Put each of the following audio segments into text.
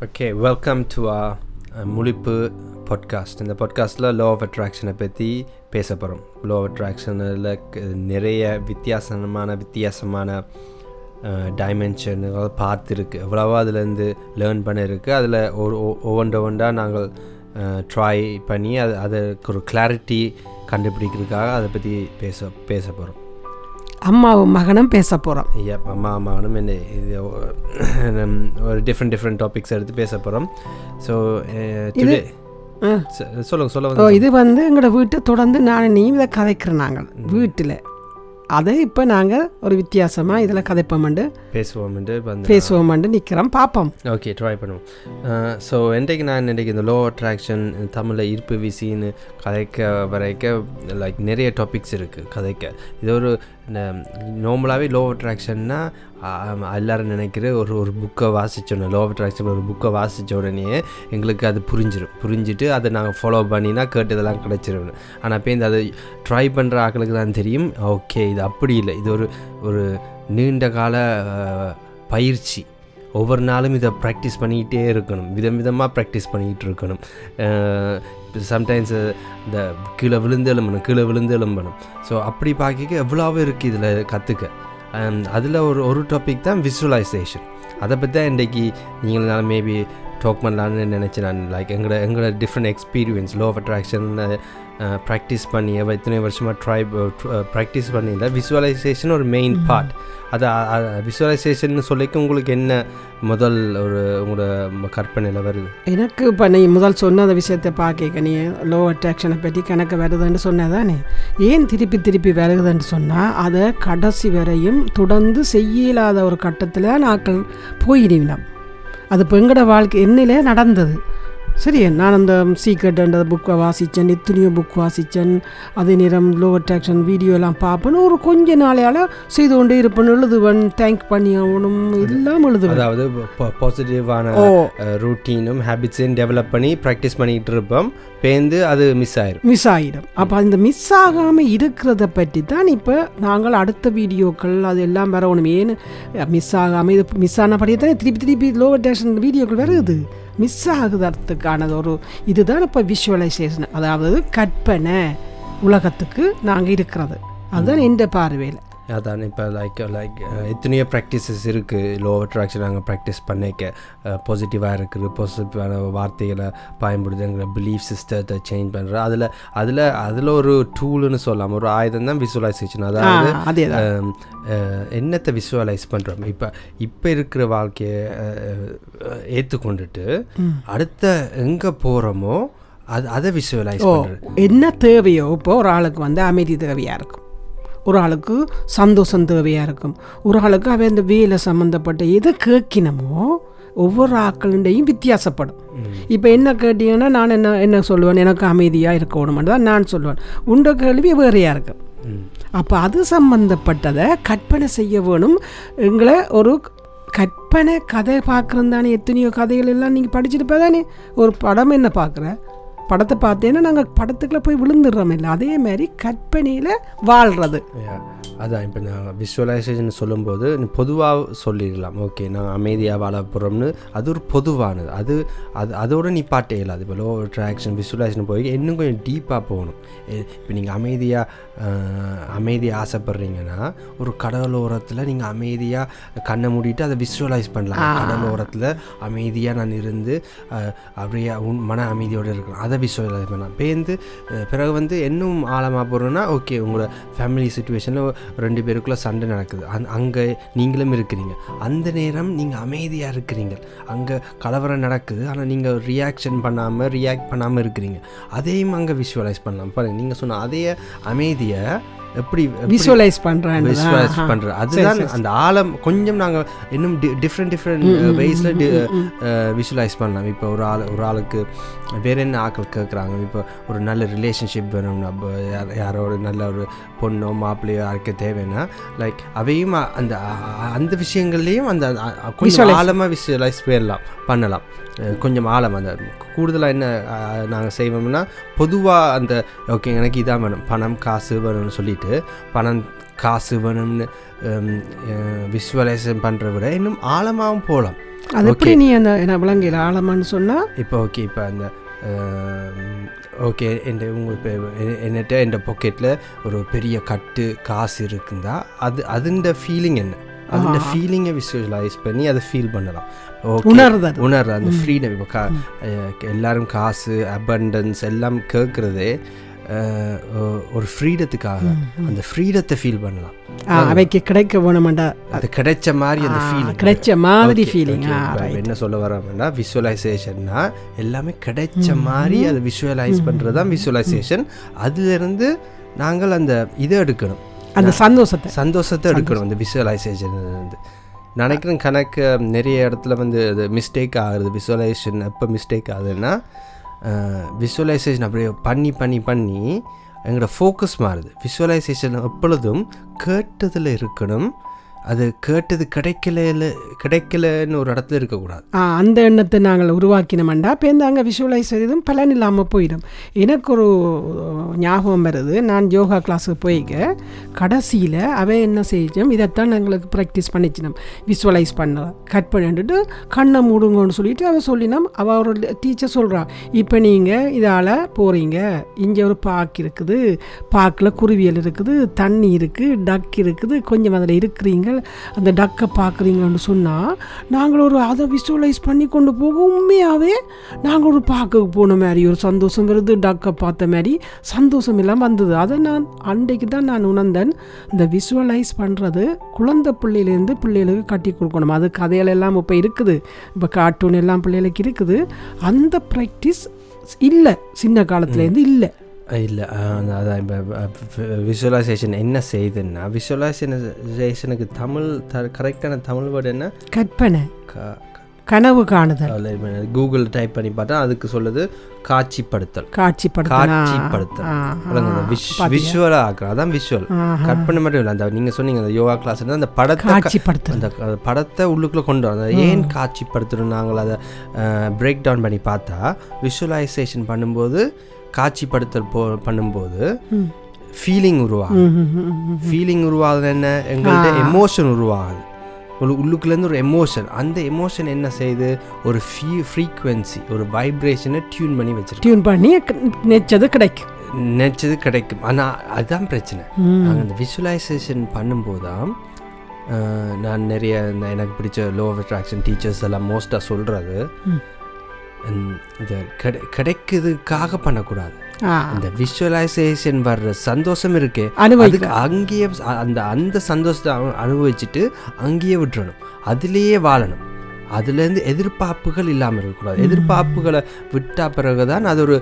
Okay welcome to ஆ முழிப்பு podcast இந்த பாட்காஸ்ட்டில் லோ ஆஃப் அட்ராக்ஷனை பற்றி பேச போகிறோம் லோ ஆஃப் அட்ராக்ஷனில் நிறைய வித்தியாசமான வித்தியாசமான டைமென்ஷன்கள் பார்த்துருக்கு. எவ்வளவோ அதுலேருந்து லேர்ன் பண்ணியிருக்கு அதில் ஒரு ஒவ்வொன்று ஒவ்வொன்றா நாங்கள் ட்ரை பண்ணி அது அதுக்கு ஒரு கிளாரிட்டி கண்டுபிடிக்கிறதுக்காக அதை பற்றி பேச பேச போகிறோம் அம்மாவும் மகனும் பேச போகிறோம் ஐயா அம்மா அம்மாவனும் என்ன இது ஒரு டிஃப்ரெண்ட் டிஃப்ரெண்ட் டாபிக்ஸ் எடுத்து பேச போகிறோம் ஸோ டுடே சொல்லுங்க சொல்ல ஓ வந்து இது வந்து எங்களோட வீட்டை தொடர்ந்து நான் நீ இதை கதைக்கிறோம் நாங்கள் வீட்டில். அதை இப்போ நாங்கள் ஒரு வித்தியாசமாக இதில் கதைப்போம்ண்டு. பேசுவோம்ட்டு வந்து பேசுவோம்ண்டு நிற்கிறோம் பார்ப்போம் ஓகே ட்ரை பண்ணுவோம். ஸோ இன்றைக்கு நான் இன்றைக்கு இந்த லோ அட்ராக்ஷன் தமிழில் ஈர்ப்பு விசின்னு கதைக்க வரைக்க லைக் நிறைய டாபிக்ஸ் இருக்குது கதைக்க. இது ஒரு நார்மலாகவே லோ அட்ராக்ஷன்னா எல்லோரும் நினைக்கிற ஒரு ஒரு புக்கை வாசித்தோன்னே லோ அட்ராக்ஷன் ஒரு புக்கை வாசித்த உடனே எங்களுக்கு அது புரிஞ்சிடும் புரிஞ்சுட்டு அதை நாங்கள் ஃபாலோ பண்ணினா கேட்டதெல்லாம் கிடச்சிரும் ஆனால் இப்போ இந்த அதை ட்ரை பண்ணுற ஆட்களுக்கு தான் தெரியும். ஓகே இது அப்படி இல்லை. இது ஒரு ஒரு நீண்ட கால பயிற்சி. ஒவ்வொரு நாளும் இதை ப்ராக்டிஸ் பண்ணிக்கிட்டே இருக்கணும். விதம் விதமாக ப்ராக்டிஸ் பண்ணிக்கிட்டு இருக்கணும். சம்டைம்ஸ் இந்த கீழே விழுந்து எழும்பணும் கீழே விழுந்து எழும்பணும். ஸோ அப்படி பார்க்க எவ்வளோவே இருக்குது இதில் கற்றுக்க அதில் ஒரு ஒரு டாபிக் தான் விசுவலைசேஷன் அதை பற்றி தான் இன்றைக்கி நீங்கள் மேபி டாக் பண்ணலான்னு நினச்சேன் நான் லைக் எங்களோட எங்களோட different experience law of attraction practice பண்ணி இத்தனை வருஷமாக ட்ரை ப்ராக்டிஸ் பண்ணியில் விசுவலைசேஷன் ஒரு மெயின் பார்ட் அது விசுவலைசேஷன் சொல்லிக்க உங்களுக்கு என்ன முதல் ஒரு உங்களோட கற்பனையில் வருது? எனக்கு இப்போ நீ முதல் சொன்ன அந்த விஷயத்தை பார்க்க நீ லோ அட்ராக்ஷனை பற்றி கணக்கு வருதுன்னு சொன்னதானே? ஏன் திருப்பி திருப்பி வருகுதுன்னு சொன்னால் அதை கடைசி வரையும் தொடர்ந்து செய்யலாத ஒரு கட்டத்தில் நாட்கள் போயிடுவினோம். அது இப்போ எங்களோட வாழ்க்கை என்னிலே நடந்தது. சரி நான் அந்த சீக்ரெட்ன்ற புக்கை வாசித்தேன் எத்தனையோ புக் வாசித்தேன் அதே நேரம் லோ அட்ராக்ஷன் வீடியோலாம் பார்ப்பேன். ஒரு கொஞ்ச நாளையால் செய்து கொண்டே இருப்பேன் எழுதுவன் தேங்க் பண்ணி ஆகணும் எல்லாம் எழுதுவேன். அதாவது பாசிட்டிவான ரூட்டீனும் ஹேபிட்ஸையும் டெவலப் பண்ணி ப்ராக்டிஸ் பண்ணிக்கிட்டு இருப்போம். பேந்து அது மிஸ் ஆயிரும். மிஸ் ஆகிடும் அப்போ அந்த மிஸ் ஆகாமல் இருக்கிறத பற்றி தான் இப்போ நாங்கள் அடுத்த வீடியோக்கள் அது எல்லாம் வரணும். ஏன்னு மிஸ் ஆகாமல் இது மிஸ் ஆனபடியே தான் திருப்பி திருப்பி லோ டேஷன் வீடியோக்கள் வருது? மிஸ் ஆகுறதுக்கானது ஒரு இதுதான் இப்போ விஷுவலைசேஷன் அதாவது கற்பனை உலகத்துக்கு நாங்கள் இருக்கிறது. அதுதான் எந்த பார்வையில். அதான் இப்போ லைக் லைக் எத்தனையோ ப்ராக்டிசஸ் இருக்குது லோ அட்ராக்ஷன் நாங்கள் ப்ராக்டிஸ் பண்ணிக்க. பாசிட்டிவாக இருக்குது. பாசிட்டிவான வார்த்தைகளை பயன்படுத்துங்கிற பிலீஃப் சிஸ்டத்தை சேஞ்ச் பண்ணுற அதில் அதில் அதில் ஒரு டூல்னு சொல்லலாம். ஒரு ஆயுதம் தான் விசுவலைசேஷன் அதாவது அஹ், அஹ், என்னத்தை விஷுவலைஸ் பண்ணுறோம் இப்போ இப்போ இருக்கிற வாழ்க்கையை ஏற்றுக்கொண்டுட்டு அடுத்த எங்கே போகிறோமோ அது அதை பண்ணுறது என்ன தேவையோ இப்போ ஒரு ஆளுக்கு வந்து அமைதி தேவையாக இருக்கும். ஒரு ஆளுக்கு சந்தோஷம் தேவையாக இருக்கும் ஒரு ஆளுக்கு அவன் இந்த வேலை சம்மந்தப்பட்ட எதை கேட்கினமோ ஒவ்வொரு ஆக்களுண்டையும் வித்தியாசப்படும். இப்போ என்ன கேட்டீங்கன்னா நான் என்ன என்ன சொல்லுவேன்? எனக்கு அமைதியாக இருக்கணும்னு தான் நான் சொல்லுவேன். உண்ட கேள்வி வேறையாக இருக்கும் அப்போ அது சம்பந்தப்பட்டதை கற்பனை செய்ய வேணும். எங்களை ஒரு கற்பனை கதை பார்க்குறது தானே எத்தனையோ கதைகள் எல்லாம் நீங்கள் படிச்சிருப்ப தானே ஒரு படம் என்ன பார்க்குற? படத்தை பார்த்தேன்னா நாங்கள் படத்துக்குள்ளே போய் விழுந்துடுறோம் இல்லை. அதே மாதிரி கற்பனையில் வாழ்கிறது அதான் இப்போ நான் விஷுவலைசேஷன் சொல்லும்போது பொதுவாக சொல்லிடலாம். ஓகே நான் அமைதியாக வாழ போகிறோம்னு அது ஒரு பொதுவானது. அது அது அதோட நிப்பாட்டே இல்லாது இப்போ லோ ட்ராக்ஷன் விஷுவலைசேஷன் போய் இன்னும் கொஞ்சம் டீப்பாக போகணும். இப்போ நீங்கள் அமைதியாக அமைதியாக ஆசைப்படுறீங்கன்னா ஒரு கடலோரத்தில் நீங்கள் அமைதியாக கண்ணை மூடிட்டு அதை விஷுவலைஸ் பண்ணலாம். கடலோரத்தில் அமைதியாக நான் இருந்து அப்படியே உன் மன அமைதியோடு இருக்கலாம். அதை விஷுவலைஸ் பண்ணலாம். பேருந்து பிறகு வந்து இன்னும் ஆழமாக போகிறோன்னா ஓகே உங்களோட ஃபேமிலி சுச்சுவேஷனில் ரெண்டு பேருக்குள்ளே சண்டை நடக்குது. அந் அங்கே நீங்களும் இருக்கிறீங்க. அந்த நேரம் நீங்கள் அமைதியாக இருக்கிறீங்க. அங்கே கலவரம் நடக்குது. ஆனால் நீங்கள் ரியாக்ஷன் பண்ணாமல் ரியாக்ட் பண்ணாமல் இருக்கிறீங்க. அதையும் அங்கே விஷுவலைஸ் பண்ணலாம். பாருங்கள் நீங்கள் சொன்ன அதே அமைதியை எப்படி விஷுவலைஸ் பண்ணுறேன் விஷுவலைஸ் பண்ணுறது அதுதான் அந்த ஆழம் கொஞ்சம் நாங்கள் இன்னும் டிஃப்ரெண்ட் டிஃப்ரெண்ட் வேஸில் விஷுவலைஸ் பண்ணலாம். இப்போ ஒரு ஆள் ஒரு ஆளுக்கு வேற என்ன ஆட்கள் கேட்குறாங்க இப்போ ஒரு நல்ல ரிலேஷன்ஷிப் வேணும்னா அப்போ யார் யாரோட நல்ல ஒரு பொண்ணோ மாப்பிள்ளையோ யாருக்கு தேவைன்னா லைக் அவையும் அந்த அந்த விஷயங்கள்லேயும் அந்த கொஞ்சம் ஆழமாக விஷுவலைஸ் பண்ணலாம் பண்ணலாம். கொஞ்சம் ஆழம் அந்த கூடுதலாக என்ன நாங்கள் செய்வோம்னா பொதுவாக அந்த ஓகே எனக்கு இதான் வேணும் பணம் காசு வேணும்னு சொல்லிட்டு பணம் காசு வேணும்னு விஷுவலைசேஷன் பண்ணுற விட இன்னும் ஆழமாகவும் போகலாம். அது எப்படி நீ அந்த என்ன விலங்கையில் ஆழமான்னு சொன்னா? இப்போ ஓகே இப்போ அந்த ஓகே என் உங்கள் இப்போ என்னட்ட என் பாக்கெட்டில் ஒரு பெரிய கட்டு காசு இருக்குந்தா அது அதுண்ட ஃபீலிங் என்ன? அதுண்ட ஃபீலிங்கை விசுவலைஸ் பண்ணி அதை ஃபீல் பண்ணலாம். உணர்றது உணர்ற அந்த ஃப்ரீடம் இப்போ கா எல்லாரும் காசு அபண்டன்ஸ் எல்லாம் கேட்குறதே ஒரு ஃப்ரீடத்துக்காக அந்த ஃப்ரீடத்தை ஃபீல் பண்ணலாம். அவைக்கு கிடைக்க வேணுமெண்டா? அது கிடைச்ச மாதிரி அந்த ஃபீலிங் கிடைச்ச மாதிரி ஃபீலிங் என்ன சொல்ல வரோம்னா விசுவலைசேஷன்னா எல்லாமே கிடைச்ச மாதிரி அதை விஷுவலைஸ் பண்ணுறது தான் விசுவலைசேஷன் அதுலேருந்து நாங்கள் அந்த இதை எடுக்கணும். அந்த சந்தோஷத்தை. சந்தோஷத்தை எடுக்கணும் அந்த விசுவலைசேஷன் இருந்து. நினைக்கிறேன் கணக்கு நிறைய இடத்துல வந்து அது மிஸ்டேக் ஆகுறது விசுவலைசேஷன் எப்போ மிஸ்டேக் ஆகுதுன்னா விசுவலைசேஷன் அப்படியே பண்ணி பண்ணி பண்ணி எங்களோட ஃபோக்கஸ் மாறுது. விசுவலைசேஷன் எப்பொழுதும் கேட்டதில் இருக்கணும். அது கேட்டது கிடைக்கல கிடைக்கலன்னு ஒரு இடத்துல இருக்கக்கூடாது. அந்த எண்ணத்தை நாங்கள் உருவாக்கினோம்டா இப்போ இந்த அங்கே விஷுவலைஸ் செய்ததும் பலன் இல்லாமல் போயிடும். எனக்கு ஒரு ஞாபகம் வருது நான் யோகா கிளாஸுக்கு போய்க்க கடைசியில் அவ என்ன செஞ்சோம் இதைத்தான் எங்களுக்கு ப்ராக்டிஸ் பண்ணிச்சினோம். விஷுவலைஸ் பண்ண கட் பண்ணிட்டு கண்ணை மூடுங்கன்னு சொல்லிட்டு அவள் சொல்லினோம். அவள் ஒரு டீச்சர் சொல்கிறா இப்போ நீங்கள் இதால் போகிறீங்க இங்கே ஒரு பார்க் இருக்குது பாக்கில் குருவியல் இருக்குது தண்ணி இருக்குது டக் இருக்குது கொஞ்சம் அதில் இருக்கிறீங்க அந்த டக்கை பார்க்குறீங்கன்னு சொன்னால் நாங்கள் ஒரு அதை விஷுவலைஸ் பண்ணி கொண்டு போக உண்மையாகவே நாங்கள் ஒரு பார்க்க போன மாதிரி ஒரு சந்தோஷம் வருது டக்கை பார்த்த மாதிரி சந்தோஷம் எல்லாம் வந்தது. அதை நான் அன்றைக்கு தான் நான் உணர்ந்தேன். இந்த விஷுவலைஸ் பண்ணுறது குழந்தை பிள்ளையிலேருந்து பிள்ளைகளுக்கு கட்டி கொடுக்கணும். அது கதைகள் எல்லாம் இப்போ இருக்குது. இப்போ கார்ட்டூன் எல்லாம் பிள்ளைகளுக்கு இருக்குது. அந்த ப்ராக்டிஸ் இல்லை. சின்ன காலத்துலேருந்து இல்லை. இல்லை அதான் இப்போ விசுவலைசேஷன் என்ன செய்யுதுன்னா விசுவலைசேஷனுக்கு தமிழ் த கரெக்டான தமிழ் வேர்டு என்ன? கற்பனை கனவு காணுதல். கூகுள் டைப் பண்ணி பார்த்தா அதுக்கு சொல்லுது காட்சிப்படுத்தல். காட்சிப்படுத்தல். காட்சிப்படுத்தல். விஷுவலாக ஆக்குறோம் அதான் விஷுவல் கற்பனை மட்டும் இல்லை. அந்த நீங்கள் சொன்னீங்க அந்த யோகா கிளாஸ் அந்த படத்தை காட்சிப்படுத்தல். அந்த படத்தை உள்ளுக்குள்ளே கொண்டு வரோம் அதை ஏன் காட்சிப்படுத்தணும் நாங்கள் அதை பிரேக் டவுன் பண்ணி பார்த்தா விஷுவலைசேஷன் பண்ணும்போது காட்சிப்படுத்தல் போ பண்ணும்போது ஃபீலிங் உருவாகும். ஃபீலிங் உருவாகுது என்ன? எங்கள்கிட்ட எமோஷன் உருவாகுது. ஒரு உள்ளுக்குள்ளேருந்து ஒரு எமோஷன் அந்த எமோஷன் என்ன செய்யுது ஒரு ஃபீ ஃப்ரீக்குவென்சி ஒரு வைப்ரேஷனை டியூன் பண்ணி வச்சிருக்கு. டியூன் பண்ணி நெச்சது கிடைக்கும். நினச்சது கிடைக்கும். ஆனால் அதுதான் பிரச்சனை. நாங்கள் இந்த விஷுவலைசேஷன் பண்ணும்போது தான் நான் நிறைய எனக்கு பிடிச்ச லோ அட்ராக்ஷன் டீச்சர்ஸ் எல்லாம் மோஸ்ட்டாக சொல்கிறது இந்த கிடை கிடைக்கிறதுக்காக பண்ணக்கூடாது. இந்த விஷுவலைசேஷன் வர்ற சந்தோஷம் இருக்கே அதுக்கு அங்கேயே அந்த அந்த சந்தோஷத்தை அனு- அனுபவிச்சுட்டு அங்கேயே விட்டுறணும். அதுலேயே வாழணும். அதுலேருந்து எதிர்பார்ப்புகள் இல்லாமல் இருக்கக்கூடாது. எதிர்பார்ப்புகளை விட்டா பிறகு தான் அது ஒரு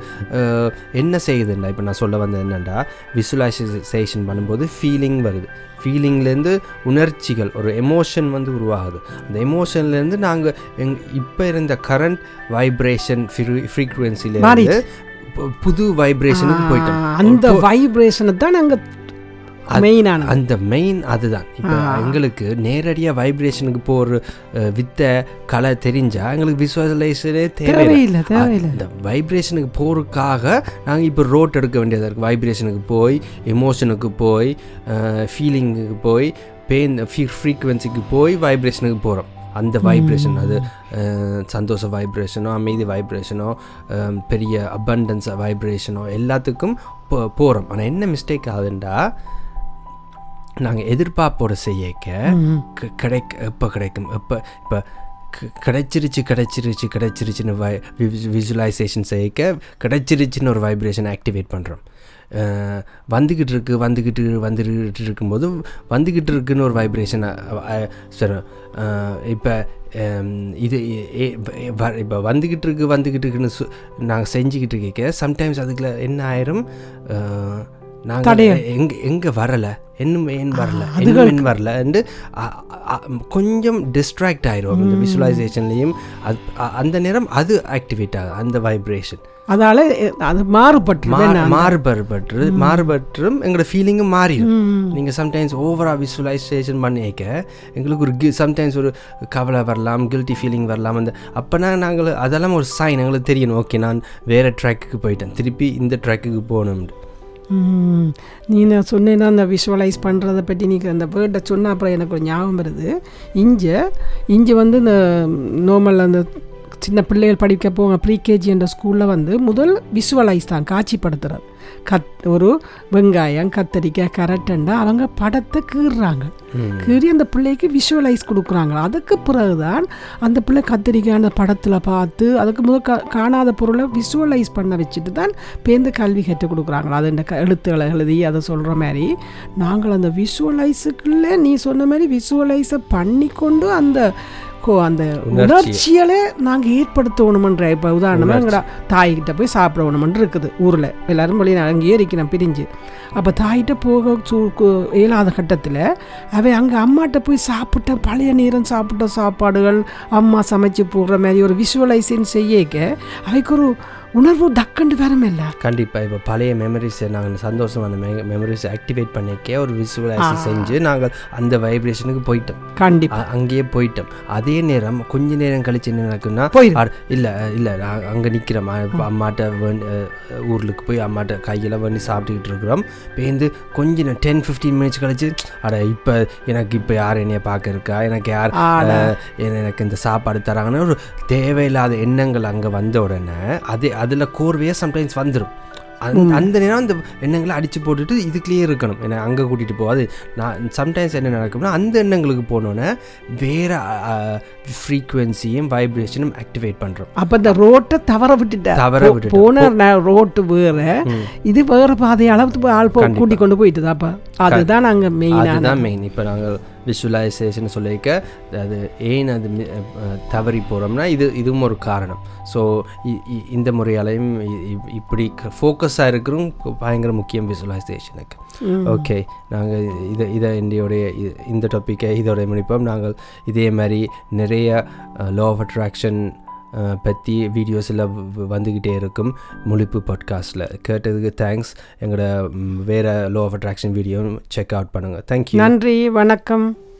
என்ன செய்யுதுன்னா இப்போ நான் சொல்ல வந்தது என்னென்னா விசுவலைசேஷன் பண்ணும்போது ஃபீலிங் வருது. ஃபீலிங்லேருந்து உணர்ச்சிகள் ஒரு எமோஷன் வந்து உருவாகுது. அந்த எமோஷன்லேருந்து நாங்கள் எங் இப்போ இருந்த கரண்ட் வைப்ரேஷன் ஃப்ரீக்குவென்சிலேருந்து. புது வைப்ரேஷனுக்கு போயிட்டோம். அந்த வைப்ரேஷனை தான் நாங்கள் மெயினான அந்த மெயின் அதுதான். இப்போ எங்களுக்கு நேரடியாக வைப்ரேஷனுக்கு போகிற வித்தை கலை தெரிஞ்சா எங்களுக்கு விசுவலைசேஷனே தேவையில்லை. தேவையில்லை இந்த வைப்ரேஷனுக்கு போகிறதுக்காக நாங்கள் இப்போ ரோட் எடுக்க வேண்டியதாக இருக்குது வைப்ரேஷனுக்கு போய் எமோஷனுக்கு போய் ஃபீலிங்குக்கு போய் பெயின் ஃப்ரீ ஃப்ரீக்குவென்சிக்கு போய் வைப்ரேஷனுக்கு போகிறோம் அந்த வைப்ரேஷன் அது சந்தோஷ வைப்ரேஷனோ அமைதி வைப்ரேஷனோ பெரிய அபண்டன்ஸ் வைப்ரேஷனோ எல்லாத்துக்கும் போ போகிறோம் ஆனால் என்ன மிஸ்டேக் ஆகுதுண்டா நாங்கள் எதிர்பார்ப்போட செய்யக்க கிடைக்க எப்போ கிடைக்கும். எப்போ இப்போ கிடைச்சிருச்சு கிடைச்சிருச்சு கிடைச்சிருச்சுன்னு வை விசுவலைசேஷன் செய்யக்க கிடைச்சிருச்சுன்னு ஒரு வைப்ரேஷன் ஆக்டிவேட் பண்ணுறோம் வந்துக்கிட்டு இருக்கு வந்துக்கிட்டு வந்துக்கிட்டு இருக்கும்போது வந்துக்கிட்டு இருக்குன்னு ஒரு வைப்ரேஷன் சரி இப்போ இது இப்போ வந்துக்கிட்டு இருக்கு வந்துக்கிட்டு இருக்குன்னு நாங்கள் செஞ்சுக்கிட்டு இருக்க சம்டைம்ஸ் அதுக்குள்ள என்ன ஆயிரும்? நாங்கள். எங்கே எங்கே வரலை? இன்னும் ஏன் வரல? இன்னும் ஏன் அ- அ- கொஞ்சம் டிஸ்ட்ராக்ட் ஆயிரும் இந்த விசுவலைசேஷன்லேயும் அது அந்த நேரம் அது ஆக்டிவேட் ஆகும் அந்த வைப்ரேஷன் அதால எ- அது மாறுபட்டு மாறுபட்டு மாறுபட்டும் எங்களோட ஃபீலிங்கும் மாறிடும். நீங்கள் சம்டைம்ஸ் ஓவராக விசுவலைசேஷன் பண்ணிக்க எங்களுக்கு ஒரு சம்டைம்ஸ் ஒரு கவலை வரலாம் கில்ட்டி ஃபீலிங் வரலாம். அந்த அப்போனா நாங்கள் அதெல்லாம் ஒரு சைன் எங்களுக்கு தெரியணும். ஓகே நான் வேறு ட்ராக்குக்கு போயிட்டேன். திருப்பி இந்த ட்ராக்குக்கு போகணும்னு. நீ நான் சொன்னேன்னா அந்த விஷுவலைஸ் பண்ணுறதை பற்றி நீ அந்த வேர்டை சொன்ன அப்புறம் எனக்கு ஒரு ஞாபகம் வருது. இஞ்ச இஞ்சி வந்து இந்த நார்மல் அந்த சின்ன பிள்ளைகள் படிக்க போங்க ப்ரீகேஜி என்ற ஸ்கூலில் வந்து முதல் விஷுவலைஸ் தான் காட்சிப்படுத்துறது. கத் ஒரு வெங்காயம் கத்தரிக்காய் கரட்டண்டா அவங்க படத்தை கீறுறாங்க. கீறி அந்த பிள்ளைக்கு விஷுவலைஸ் கொடுக்குறாங்க. அதுக்கு பிறகுதான் அந்த பிள்ளை கத்திரிக்காய் அந்த படத்தில் பார்த்து அதுக்கு முதல் கா காணாத பொருளை விஷுவலைஸ் பண்ண வச்சுட்டு தான் பேருந்து கல்வி கற்றுக் கொடுக்குறாங்களா அது இந்த எழுத்துக்களை எழுதி அதை சொல்கிற மாதிரி. நாங்கள் அந்த விஷுவலைஸுக்குள்ளே நீ சொன்ன மாதிரி விஷுவலைஸை பண்ணிக்கொண்டு அந்த கோ அந்த உணர்ச்சி. உணர்ச்சியலே நாங்கள் ஏற்படுத்தணுமன்ற இப்போ உதாரணமாக எங்கடா தாய்கிட்ட போய் சாப்பிடணுமன்று இருக்குது ஊரில். எல்லாரும் வழி அங்கேயே இருக்கிறேன் பிரிஞ்சு. அப்போ தாயிட்ட போக சூ கு- இயலாத கட்டத்தில் அவை அங்கே அம்மாட்ட போய் சாப்பிட்ட பழைய நேரம் சாப்பிட்ட சாப்பாடுகள் அம்மா சமைச்சு போடுற மாதிரி ஒரு விஷுவலைசேஷன் செய்யக்க அவைக்கு ஒரு உணர்வு டக்குண்டு வரமில்ல கண்டிப்பாக இப்போ பழைய மெமரிஸை நாங்கள் சந்தோஷமான மெ மெமரிஸை ஆக்டிவேட் பண்ணிக்க ஒரு விசுவலைஸ் செஞ்சு நாங்கள் அந்த வைப்ரேஷனுக்கு போயிட்டோம். கண்டிப்பாக அங்கேயே போயிட்டோம். அதே நேரம் கொஞ்ச நேரம் கழிச்சு என்ன நடக்குன்னா இல்ல இல்ல நான் அங்க நிக்கிறோம். இப்போ அம்மாட்ட ஊருக்கு போய் அம்மாட்ட கையில வேண்டி சாப்பிட்டுக்கிட்டு இருக்கிறோம். பேருந்து கொஞ்ச நேரம் டென் ஃபிஃப்டீன் மினிட்ஸ் கழிச்சு அட இப்போ எனக்கு இப்போ யார் என்னைய பார்க்க இருக்கா? எனக்கு யார் எனக்கு இந்த சாப்பாடு தராங்கன்னு ஒரு தேவையில்லாத எண்ணங்கள் அங்க வந்த உடனே அது அதுல கோர்வையாக சம்டைம்ஸ் வந்துடும் அந்த நேரம் அந்த எண்ணங்களை அடித்து போட்டுட்டு இதுக்குள்ளேயே இருக்கணும். என்னை அங்கே கூட்டிகிட்டு போகாது. நான் சம்டைம்ஸ் என்ன நடக்கும்னா அந்த எண்ணங்களுக்கு போனோன்னே வேறு ஃப்ரீக்குவென்சியும் வைப்ரேஷனும் ஆக்டிவேட் பண்ணுறோம் அப்போ இந்த ரோட்டை தவற விட்டுட்டா. தவற விட்டுட்டேன். போன ரோட்டு வேற. இது வேற பாதையால போய் ஆள் கூட்டி கொண்டு போயிட்டுது அப்போ அதுதான் நாங்கள் மெயினான அதுதான் மெயின் இப்போ நாங்கள் விஷுவலைசேஷன் சொல்லிக்க அது ஏன் அது தவறி போகிறோம்னா இது இதுவும் ஒரு காரணம். ஸோ இந்த முறையாலையும் இப்படி ஃபோக்கஸாக இருக்கிறோம் பயங்கர முக்கியம் விஷுவலைசேஷனுக்கு ஓகே நாங்கள் இதை இதை என்னுடைய இந்த டாப்பிக்கை இதோட முடிப்போம். நாங்கள் இதே மாதிரி நிறைய லோ ஆஃப் அட்ராக்ஷன் பற்றி வீடியோஸில் வந்துக்கிட்டே இருக்கும் முழிப்பு பாட்காஸ்ட்டில் கேட்டதுக்கு தேங்க்ஸ் எங்களோட வேறு law of attraction video check out பண்ணுங்கள் தேங்க்யூ நன்றி வணக்கம்.